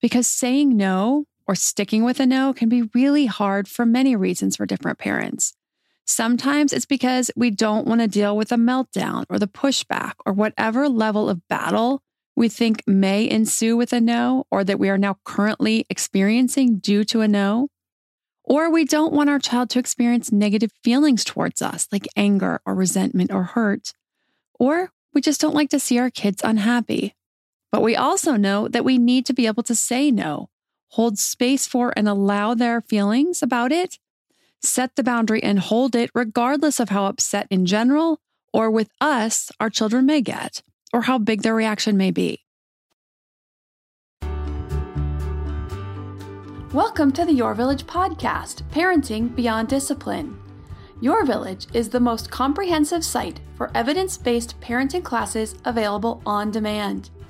because saying no or sticking with a no can be really hard for many reasons for different parents. Sometimes it's because we don't want to deal with a meltdown or the pushback or whatever level of battle we think may ensue with a no or that we are now currently experiencing due to a no. Or we don't want our child to experience negative feelings towards us, like anger or resentment or hurt. Or we just don't like to see our kids unhappy. But we also know that we need to be able to say no, hold space for and allow their feelings about it, set the boundary and hold it regardless of how upset in general or with us our children may get or how big their reaction may be. Welcome to the Your Village podcast, Parenting Beyond Discipline. Your Village is the most comprehensive site for evidence based parenting classes available on demand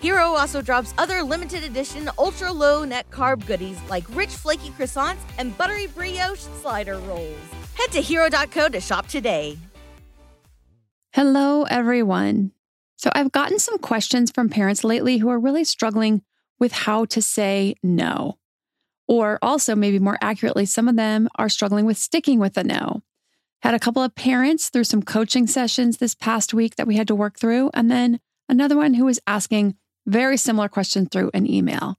Hero also drops other limited edition ultra low net carb goodies like rich flaky croissants and buttery brioche slider rolls. Head to hero.co to shop today. Hello, everyone. So, I've gotten some questions from parents lately who are really struggling with how to say no. Or also, maybe more accurately, some of them are struggling with sticking with a no. Had a couple of parents through some coaching sessions this past week that we had to work through, and then another one who was asking very similar question through an email.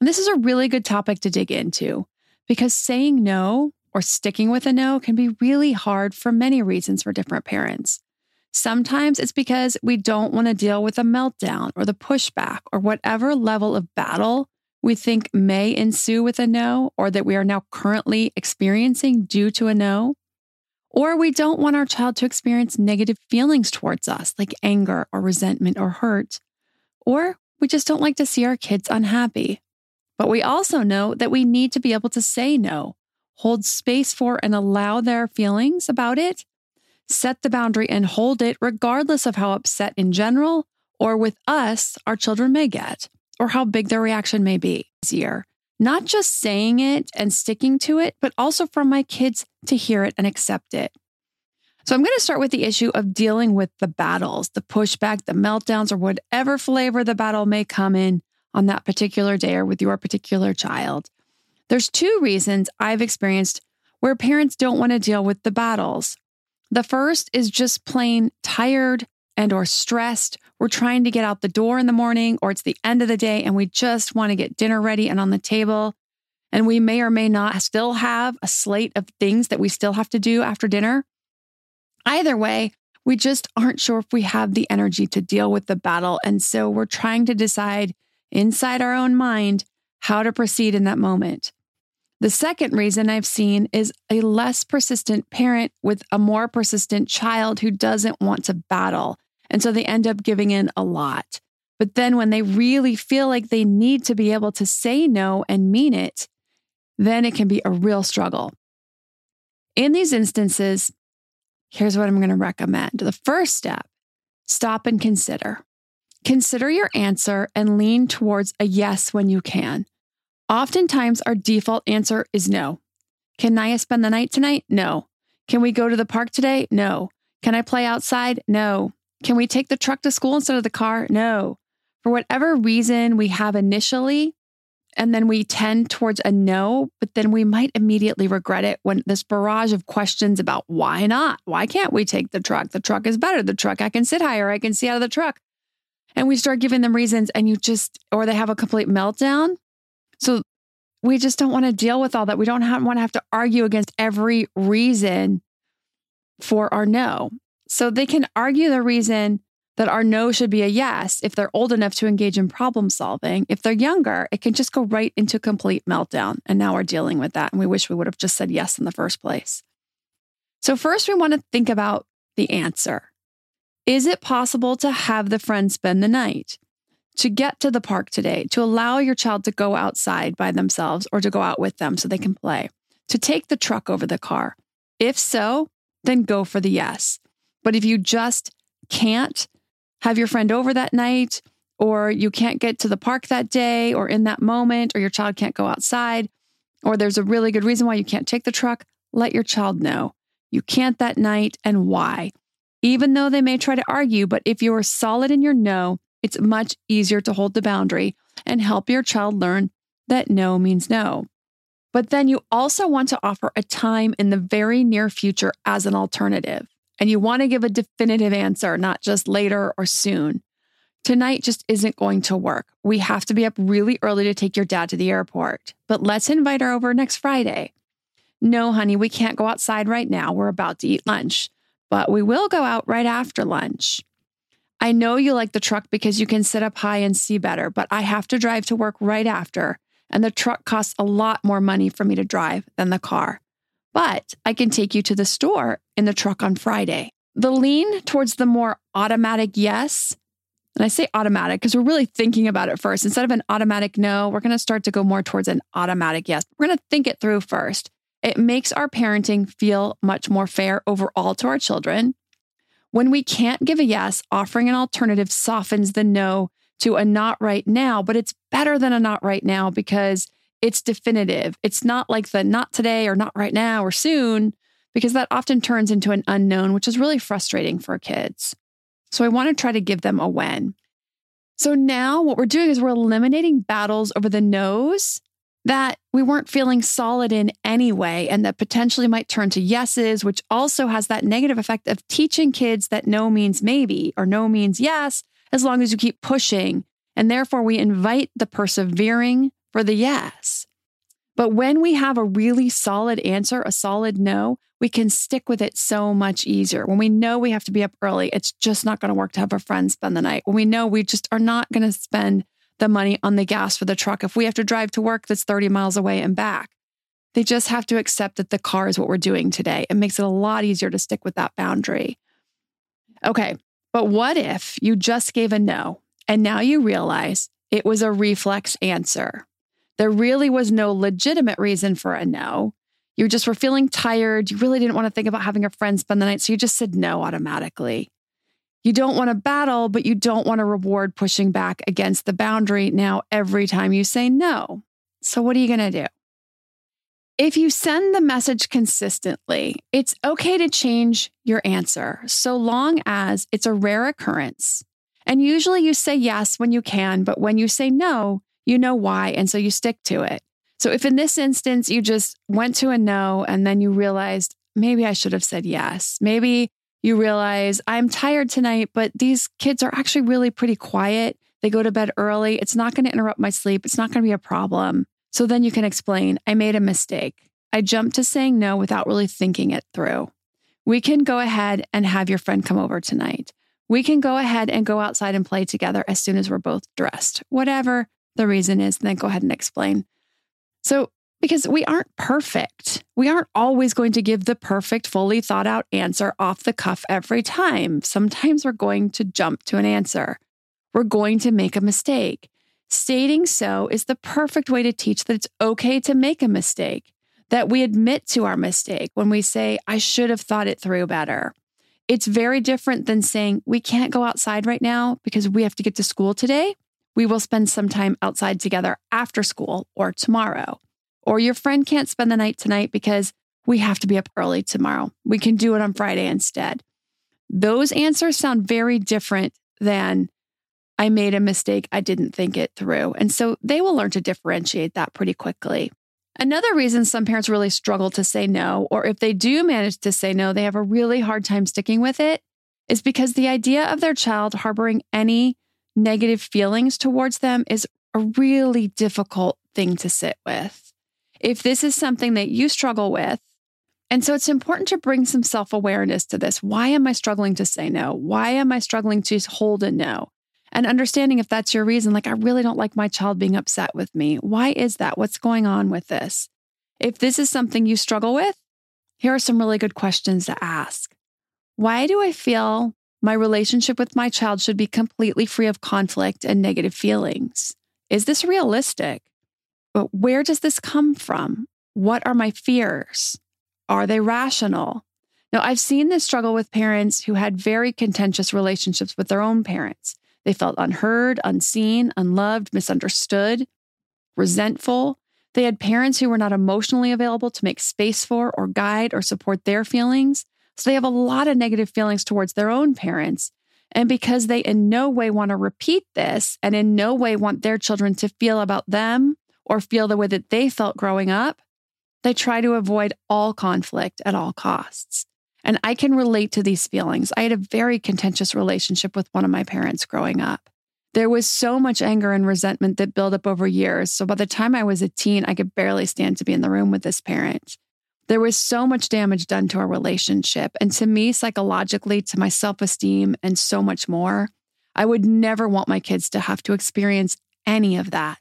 And this is a really good topic to dig into because saying no or sticking with a no can be really hard for many reasons for different parents. Sometimes it's because we don't want to deal with a meltdown or the pushback or whatever level of battle we think may ensue with a no or that we are now currently experiencing due to a no. Or we don't want our child to experience negative feelings towards us, like anger or resentment or hurt. Or we just don't like to see our kids unhappy. But we also know that we need to be able to say no, hold space for and allow their feelings about it, set the boundary and hold it regardless of how upset in general or with us our children may get or how big their reaction may be easier. Not just saying it and sticking to it, but also for my kids to hear it and accept it. So I'm going to start with the issue of dealing with the battles, the pushback, the meltdowns, or whatever flavor the battle may come in on that particular day or with your particular child. There's two reasons I've experienced where parents don't want to deal with the battles. The first is just plain tired and or stressed. We're trying to get out the door in the morning or it's the end of the day and we just want to get dinner ready and on the table. And we may or may not still have a slate of things that we still have to do after dinner. Either way, we just aren't sure if we have the energy to deal with the battle. And so we're trying to decide inside our own mind how to proceed in that moment. The second reason I've seen is a less persistent parent with a more persistent child who doesn't want to battle. And so they end up giving in a lot. But then when they really feel like they need to be able to say no and mean it, then it can be a real struggle. In these instances, Here's what I'm going to recommend. The first step stop and consider. Consider your answer and lean towards a yes when you can. Oftentimes, our default answer is no. Can Naya spend the night tonight? No. Can we go to the park today? No. Can I play outside? No. Can we take the truck to school instead of the car? No. For whatever reason we have initially, and then we tend towards a no, but then we might immediately regret it when this barrage of questions about why not? Why can't we take the truck? The truck is better. The truck, I can sit higher. I can see out of the truck. And we start giving them reasons, and you just, or they have a complete meltdown. So we just don't want to deal with all that. We don't have, want to have to argue against every reason for our no. So they can argue the reason that our no should be a yes if they're old enough to engage in problem solving. If they're younger, it can just go right into complete meltdown. And now we're dealing with that. And we wish we would have just said yes in the first place. So, first, we want to think about the answer. Is it possible to have the friend spend the night? To get to the park today, to allow your child to go outside by themselves or to go out with them so they can play, to take the truck over the car? If so, then go for the yes. But if you just can't, have your friend over that night, or you can't get to the park that day, or in that moment, or your child can't go outside, or there's a really good reason why you can't take the truck, let your child know. You can't that night and why. Even though they may try to argue, but if you are solid in your no, it's much easier to hold the boundary and help your child learn that no means no. But then you also want to offer a time in the very near future as an alternative. And you want to give a definitive answer, not just later or soon. Tonight just isn't going to work. We have to be up really early to take your dad to the airport, but let's invite her over next Friday. No, honey, we can't go outside right now. We're about to eat lunch, but we will go out right after lunch. I know you like the truck because you can sit up high and see better, but I have to drive to work right after, and the truck costs a lot more money for me to drive than the car but I can take you to the store in the truck on Friday. The lean towards the more automatic yes, and I say automatic because we're really thinking about it first. Instead of an automatic no, we're going to start to go more towards an automatic yes. We're going to think it through first. It makes our parenting feel much more fair overall to our children. When we can't give a yes, offering an alternative softens the no to a not right now, but it's better than a not right now because it's definitive. It's not like the not today or not right now or soon, because that often turns into an unknown, which is really frustrating for kids. So I want to try to give them a when. So now what we're doing is we're eliminating battles over the no's that we weren't feeling solid in anyway, and that potentially might turn to yeses, which also has that negative effect of teaching kids that no means maybe or no means yes, as long as you keep pushing. And therefore, we invite the persevering for the yes. But when we have a really solid answer, a solid no, we can stick with it so much easier. When we know we have to be up early, it's just not going to work to have a friend spend the night. When we know we just are not going to spend the money on the gas for the truck if we have to drive to work that's 30 miles away and back. They just have to accept that the car is what we're doing today. It makes it a lot easier to stick with that boundary. Okay, but what if you just gave a no and now you realize it was a reflex answer? There really was no legitimate reason for a no. You just were feeling tired. You really didn't want to think about having a friend spend the night. So you just said no automatically. You don't want to battle, but you don't want to reward pushing back against the boundary now every time you say no. So what are you going to do? If you send the message consistently, it's okay to change your answer so long as it's a rare occurrence. And usually you say yes when you can, but when you say no, you know why. And so you stick to it. So if in this instance you just went to a no and then you realized maybe I should have said yes, maybe you realize I'm tired tonight, but these kids are actually really pretty quiet. They go to bed early. It's not going to interrupt my sleep. It's not going to be a problem. So then you can explain I made a mistake. I jumped to saying no without really thinking it through. We can go ahead and have your friend come over tonight. We can go ahead and go outside and play together as soon as we're both dressed. Whatever the reason is, and then go ahead and explain. So, because we aren't perfect, we aren't always going to give the perfect, fully thought out answer off the cuff every time. Sometimes we're going to jump to an answer. We're going to make a mistake. Stating so is the perfect way to teach that it's okay to make a mistake, that we admit to our mistake when we say, I should have thought it through better. It's very different than saying, we can't go outside right now because we have to get to school today we will spend some time outside together after school or tomorrow. Or your friend can't spend the night tonight because we have to be up early tomorrow. We can do it on Friday instead. Those answers sound very different than I made a mistake. I didn't think it through. And so they will learn to differentiate that pretty quickly. Another reason some parents really struggle to say no, or if they do manage to say no, they have a really hard time sticking with it, is because the idea of their child harboring any negative feelings towards them is a really difficult thing to sit with. If this is something that you struggle with, And so it's important to bring some self awareness to this. Why am I struggling to say no? Why am I struggling to hold a no? And understanding if that's your reason, like, I really don't like my child being upset with me. Why is that? What's going on with this? If this is something you struggle with, here are some really good questions to ask. Why do I feel my relationship with my child should be completely free of conflict and negative feelings? Is this realistic? But where does this come from? What are my fears? Are they rational? Now, I've seen this struggle with parents who had very contentious relationships with their own parents. They felt unheard, unseen, unloved, misunderstood, resentful. They had parents who were not emotionally available to make space for or guide or support their feelings. So they have a lot of negative feelings towards their own parents. And because they in no way want to repeat this and in no way want their children to feel about them or feel the way that they felt growing up, they try to avoid all conflict at all costs. And I can relate to these feelings. I had a very contentious relationship with one of my parents growing up. There was so much anger and resentment that built up over years. So by the time I was a teen, I could barely stand to be in the room with this parent. There was so much damage done to our relationship. And to me, psychologically, to my self esteem, and so much more. I would never want my kids to have to experience any of that.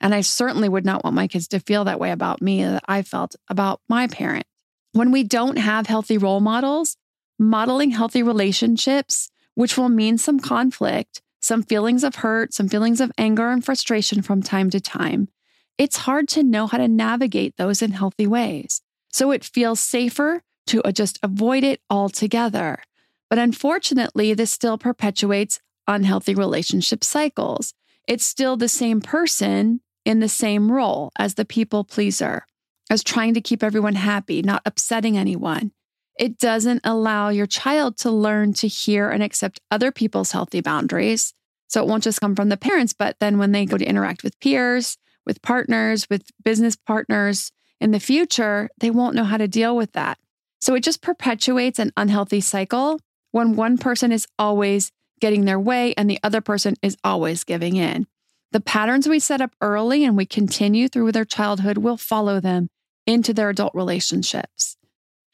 And I certainly would not want my kids to feel that way about me that I felt about my parent. When we don't have healthy role models, modeling healthy relationships, which will mean some conflict, some feelings of hurt, some feelings of anger and frustration from time to time, it's hard to know how to navigate those in healthy ways. So it feels safer to uh, just avoid it altogether. But unfortunately, this still perpetuates unhealthy relationship cycles. It's still the same person in the same role as the people pleaser as trying to keep everyone happy, not upsetting anyone. It doesn't allow your child to learn to hear and accept other people's healthy boundaries. So it won't just come from the parents, but then when they go to interact with peers, with partners, with business partners in the future, they won't know how to deal with that. So it just perpetuates an unhealthy cycle when one person is always getting their way and the other person is always giving in. The patterns we set up early and we continue through their childhood will follow them into their adult relationships.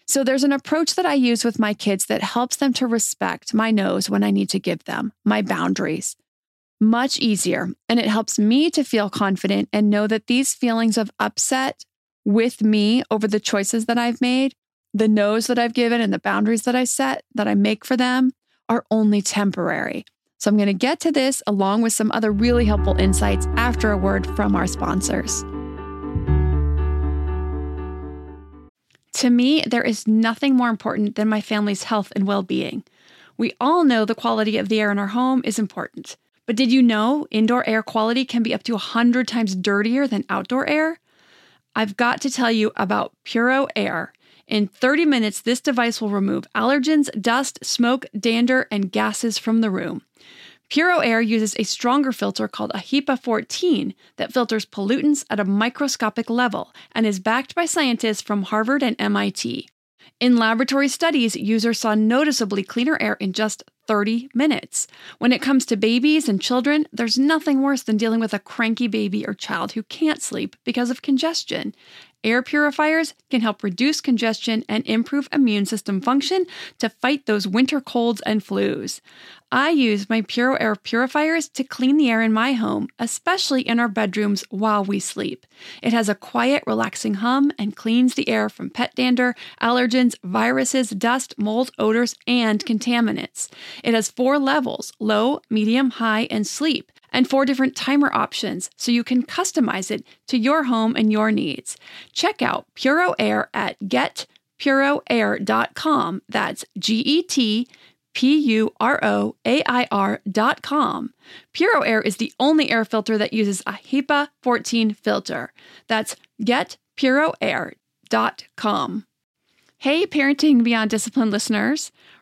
So there's an approach that I use with my kids that helps them to respect my no's when I need to give them, my boundaries. Much easier. And it helps me to feel confident and know that these feelings of upset with me over the choices that I've made, the no's that I've given, and the boundaries that I set, that I make for them, are only temporary. So I'm going to get to this along with some other really helpful insights after a word from our sponsors. To me, there is nothing more important than my family's health and well being. We all know the quality of the air in our home is important. But did you know indoor air quality can be up to 100 times dirtier than outdoor air? I've got to tell you about Puro Air. In 30 minutes, this device will remove allergens, dust, smoke, dander, and gases from the room. Puro Air uses a stronger filter called a HEPA 14 that filters pollutants at a microscopic level and is backed by scientists from Harvard and MIT. In laboratory studies, users saw noticeably cleaner air in just 30 minutes. When it comes to babies and children, there's nothing worse than dealing with a cranky baby or child who can't sleep because of congestion. Air purifiers can help reduce congestion and improve immune system function to fight those winter colds and flus. I use my Puro Air purifiers to clean the air in my home, especially in our bedrooms while we sleep. It has a quiet, relaxing hum and cleans the air from pet dander, allergens, viruses, dust, mold, odors, and contaminants. It has four levels low, medium, high, and sleep and four different timer options so you can customize it to your home and your needs. Check out Puro Air at getpuroair.com. That's G E T P U R O A I R.com. Puro Air is the only air filter that uses a HEPA 14 filter. That's getpuroair.com. Hey, Parenting Beyond Discipline listeners.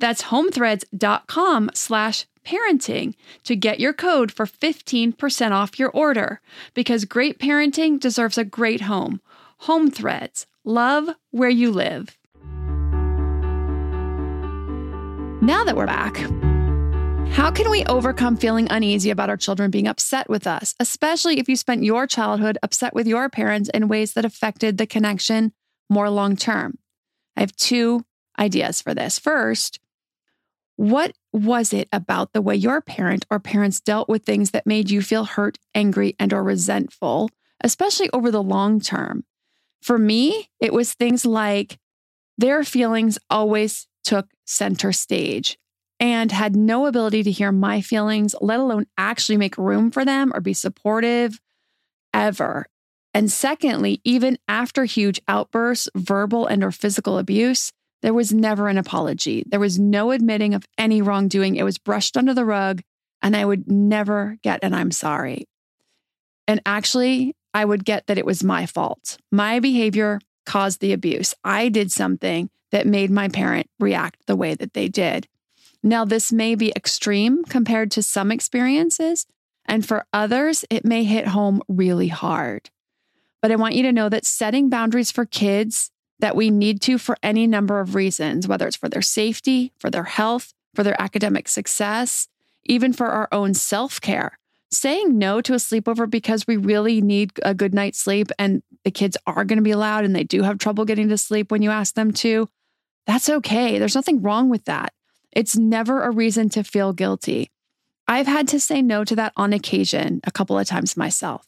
That's homethreads.com slash parenting to get your code for 15% off your order because great parenting deserves a great home. Home Threads, love where you live. Now that we're back, how can we overcome feeling uneasy about our children being upset with us, especially if you spent your childhood upset with your parents in ways that affected the connection more long term? I have two ideas for this. First, what was it about the way your parent or parents dealt with things that made you feel hurt, angry, and or resentful, especially over the long term? For me, it was things like their feelings always took center stage and had no ability to hear my feelings, let alone actually make room for them or be supportive ever. And secondly, even after huge outbursts, verbal and or physical abuse, there was never an apology. There was no admitting of any wrongdoing. It was brushed under the rug, and I would never get an I'm sorry. And actually, I would get that it was my fault. My behavior caused the abuse. I did something that made my parent react the way that they did. Now, this may be extreme compared to some experiences, and for others, it may hit home really hard. But I want you to know that setting boundaries for kids that we need to for any number of reasons, whether it's for their safety, for their health, for their academic success, even for our own self care. Saying no to a sleepover because we really need a good night's sleep and the kids are going to be loud and they do have trouble getting to sleep when you ask them to, that's okay. There's nothing wrong with that. It's never a reason to feel guilty. I've had to say no to that on occasion a couple of times myself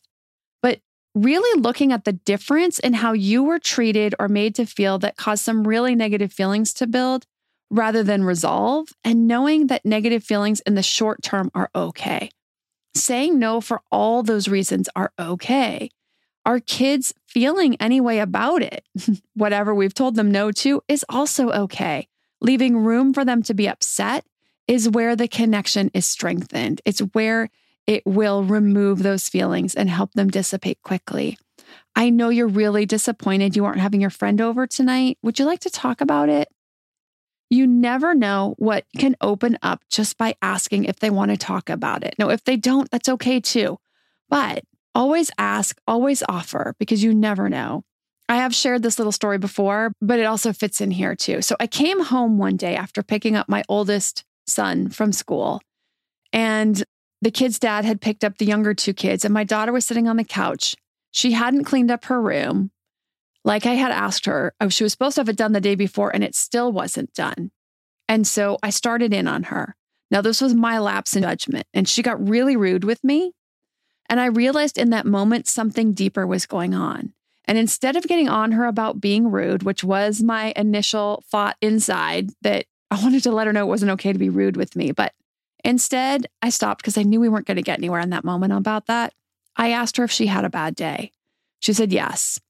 really looking at the difference in how you were treated or made to feel that caused some really negative feelings to build rather than resolve, and knowing that negative feelings in the short term are okay. Saying no for all those reasons are okay. Our kids feeling any way about it, whatever we've told them no to, is also okay. Leaving room for them to be upset is where the connection is strengthened. It's where it will remove those feelings and help them dissipate quickly. I know you're really disappointed you aren't having your friend over tonight. Would you like to talk about it? You never know what can open up just by asking if they want to talk about it. No, if they don't, that's okay too. But always ask, always offer because you never know. I have shared this little story before, but it also fits in here too. So I came home one day after picking up my oldest son from school, and the kid's dad had picked up the younger two kids, and my daughter was sitting on the couch. She hadn't cleaned up her room like I had asked her. Oh, she was supposed to have it done the day before, and it still wasn't done. And so I started in on her. Now, this was my lapse in judgment, and she got really rude with me. And I realized in that moment something deeper was going on. And instead of getting on her about being rude, which was my initial thought inside that I wanted to let her know it wasn't okay to be rude with me, but Instead, I stopped because I knew we weren't going to get anywhere in that moment about that. I asked her if she had a bad day. She said yes.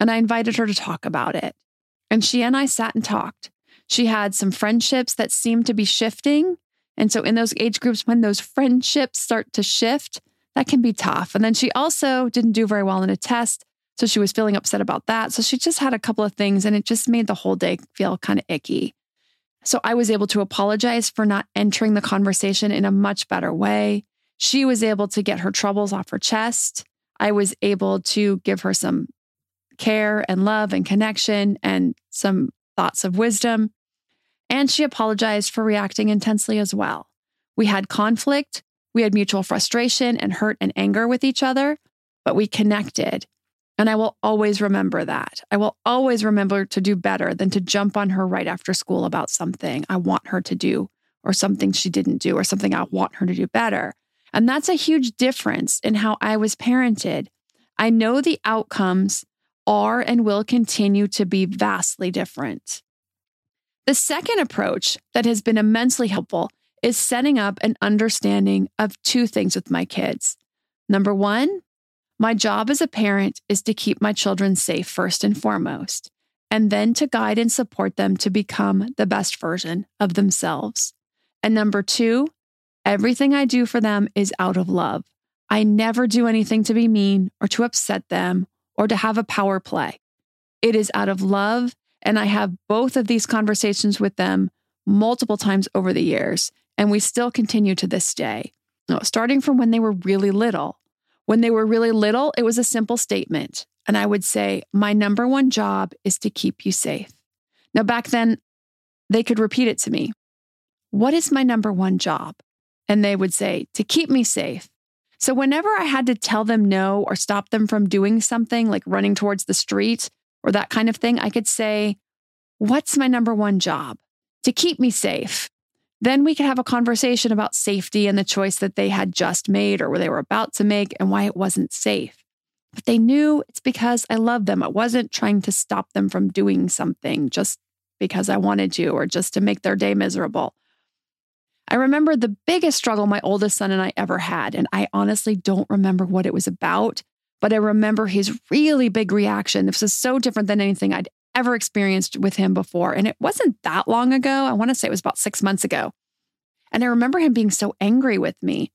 And I invited her to talk about it. And she and I sat and talked. She had some friendships that seemed to be shifting. And so, in those age groups, when those friendships start to shift, that can be tough. And then she also didn't do very well in a test. So, she was feeling upset about that. So, she just had a couple of things, and it just made the whole day feel kind of icky. So I was able to apologize for not entering the conversation in a much better way. She was able to get her troubles off her chest. I was able to give her some care and love and connection and some thoughts of wisdom. And she apologized for reacting intensely as well. We had conflict, we had mutual frustration and hurt and anger with each other, but we connected. And I will always remember that. I will always remember to do better than to jump on her right after school about something I want her to do or something she didn't do or something I want her to do better. And that's a huge difference in how I was parented. I know the outcomes are and will continue to be vastly different. The second approach that has been immensely helpful is setting up an understanding of two things with my kids. Number one, my job as a parent is to keep my children safe first and foremost, and then to guide and support them to become the best version of themselves. And number two, everything I do for them is out of love. I never do anything to be mean or to upset them or to have a power play. It is out of love. And I have both of these conversations with them multiple times over the years. And we still continue to this day. Uh, starting from when they were really little. When they were really little, it was a simple statement. And I would say, My number one job is to keep you safe. Now, back then, they could repeat it to me What is my number one job? And they would say, To keep me safe. So, whenever I had to tell them no or stop them from doing something like running towards the street or that kind of thing, I could say, What's my number one job? To keep me safe. Then we could have a conversation about safety and the choice that they had just made or they were about to make and why it wasn't safe. But they knew it's because I loved them. I wasn't trying to stop them from doing something just because I wanted to or just to make their day miserable. I remember the biggest struggle my oldest son and I ever had, and I honestly don't remember what it was about, but I remember his really big reaction. This was so different than anything I'd ever experienced with him before. And it wasn't that long ago. I want to say it was about six months ago. And I remember him being so angry with me.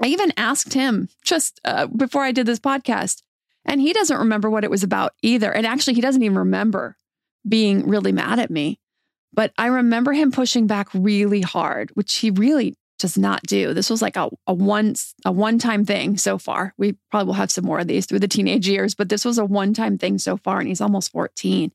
I even asked him just uh, before I did this podcast, and he doesn't remember what it was about either. And actually, he doesn't even remember being really mad at me. But I remember him pushing back really hard, which he really does not do. This was like a, a once a one-time thing so far. We probably will have some more of these through the teenage years, but this was a one-time thing so far, and he's almost 14.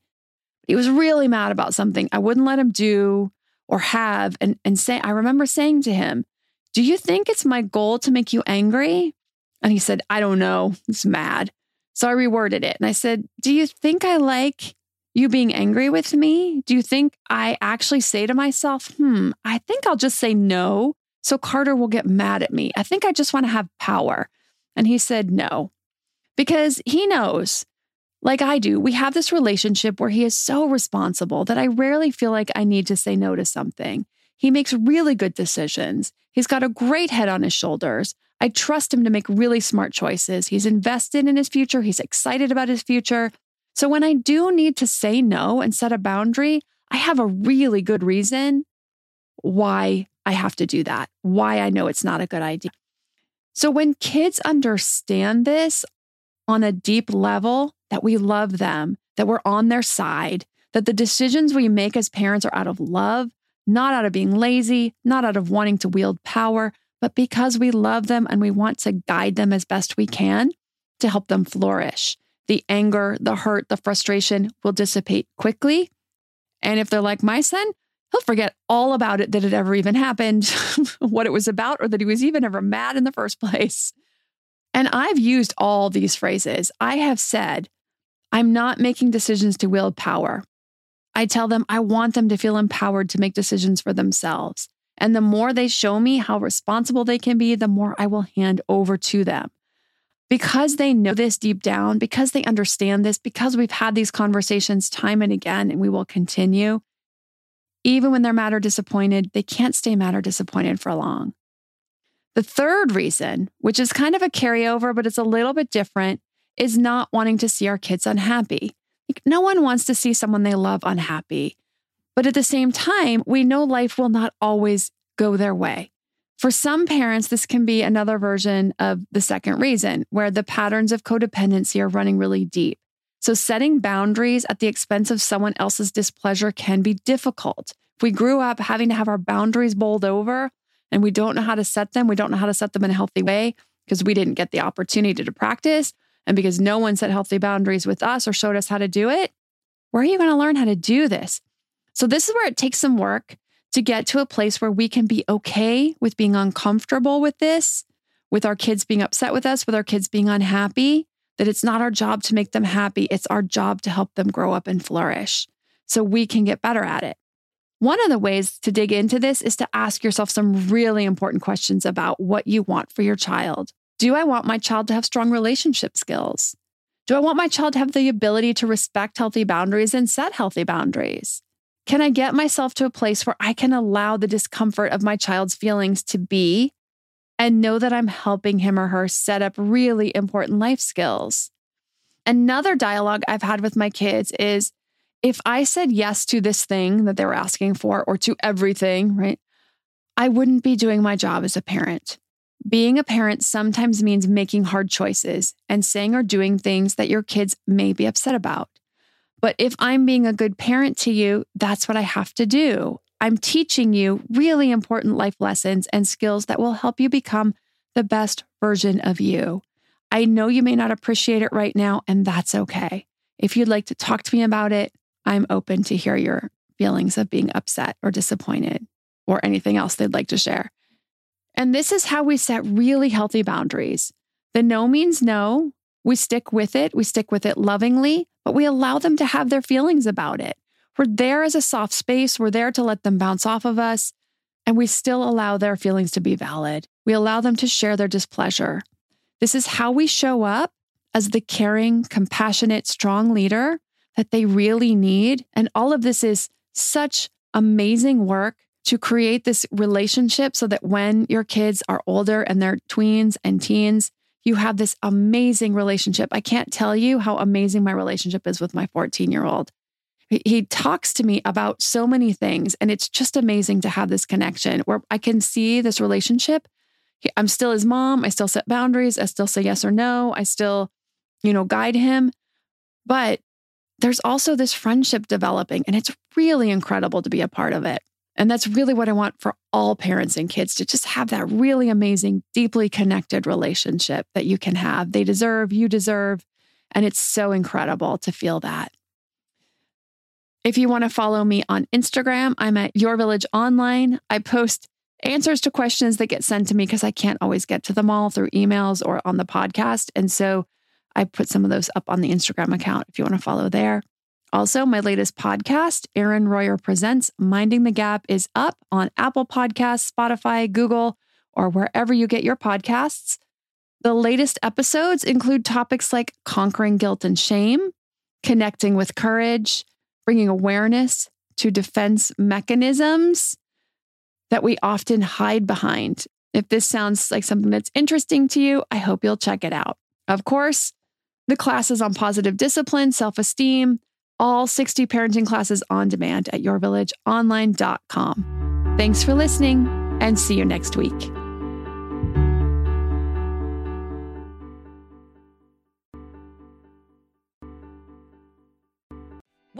He was really mad about something I wouldn't let him do or have. And, and say, I remember saying to him, Do you think it's my goal to make you angry? And he said, I don't know. He's mad. So I reworded it and I said, Do you think I like you being angry with me? Do you think I actually say to myself, hmm, I think I'll just say no so Carter will get mad at me? I think I just want to have power. And he said, no, because he knows, like I do, we have this relationship where he is so responsible that I rarely feel like I need to say no to something. He makes really good decisions. He's got a great head on his shoulders. I trust him to make really smart choices. He's invested in his future. He's excited about his future. So when I do need to say no and set a boundary, I have a really good reason why I have to do that, why I know it's not a good idea. So when kids understand this on a deep level, that we love them, that we're on their side, that the decisions we make as parents are out of love, not out of being lazy, not out of wanting to wield power, but because we love them and we want to guide them as best we can to help them flourish the anger, the hurt, the frustration will dissipate quickly. And if they're like my son, he'll forget all about it that it ever even happened, what it was about, or that he was even ever mad in the first place. And I've used all these phrases. I have said, I'm not making decisions to wield power. I tell them I want them to feel empowered to make decisions for themselves. And the more they show me how responsible they can be, the more I will hand over to them because they know this deep down, because they understand this, because we've had these conversations time and again, and we will continue, even when they're mad or disappointed, they can't stay mad or disappointed for long. The third reason, which is kind of a carryover, but it's a little bit different, is not wanting to see our kids unhappy. no one wants to see someone they love unhappy. But at the same time, we know life will not always go their way. For some parents, this can be another version of the second reason, where the patterns of codependency are running really deep. So, setting boundaries at the expense of someone else's displeasure can be difficult. If we grew up having to have our boundaries bowled over and we don't know how to set them, we don't know how to set them in a healthy way because we didn't get the opportunity to practice and because no one set healthy boundaries with us or showed us how to do it, where are you going to learn how to do this? So, this is where it takes some work to get to a place where we can be okay with being uncomfortable with this, with our kids being upset with us, with our kids being unhappy, that it's not our job to make them happy. It's our job to help them grow up and flourish so we can get better at it. One of the ways to dig into this is to ask yourself some really important questions about what you want for your child. Do I want my child to have strong relationship skills? Do I want my child to have the ability to respect healthy boundaries and set healthy boundaries? Can I get myself to a place where I can allow the discomfort of my child's feelings to be and know that I'm helping him or her set up really important life skills? Another dialogue I've had with my kids is if I said yes to this thing that they were asking for or to everything, right, I wouldn't be doing my job as a parent. Being a parent sometimes means making hard choices and saying or doing things that your kids may be upset about. But if I'm being a good parent to you, that's what I have to do. I'm teaching you really important life lessons and skills that will help you become the best version of you. I know you may not appreciate it right now, and that's okay. If you'd like to talk to me about it, I'm open to hear your feelings of being upset or disappointed or anything else they'd like to share. And this is how we set really healthy boundaries. The no means no. We stick with it. We stick with it lovingly, but we allow them to have their feelings about it. We're there as a soft space. We're there to let them bounce off of us. And we still allow their feelings to be valid. We allow them to share their displeasure. This is how we show up as the caring, compassionate, strong leader that they really need. And all of this is such amazing work to create this relationship so that when your kids are older and they're tweens and teens, you have this amazing relationship. I can't tell you how amazing my relationship is with my 14 year old. He talks to me about so many things, and it's just amazing to have this connection where I can see this relationship. I'm still his mom. I still set boundaries. I still say yes or no. I still, you know, guide him. But there's also this friendship developing, and it's really incredible to be a part of it. And that's really what I want for all parents and kids to just have that really amazing, deeply connected relationship that you can have. They deserve, you deserve. And it's so incredible to feel that. If you want to follow me on Instagram, I'm at Your Village Online. I post answers to questions that get sent to me because I can't always get to them all through emails or on the podcast. And so I put some of those up on the Instagram account if you want to follow there. Also, my latest podcast, Erin Royer Presents Minding the Gap, is up on Apple Podcasts, Spotify, Google, or wherever you get your podcasts. The latest episodes include topics like conquering guilt and shame, connecting with courage, bringing awareness to defense mechanisms that we often hide behind. If this sounds like something that's interesting to you, I hope you'll check it out. Of course, the classes on positive discipline, self esteem, all 60 parenting classes on demand at yourvillageonline.com. Thanks for listening and see you next week.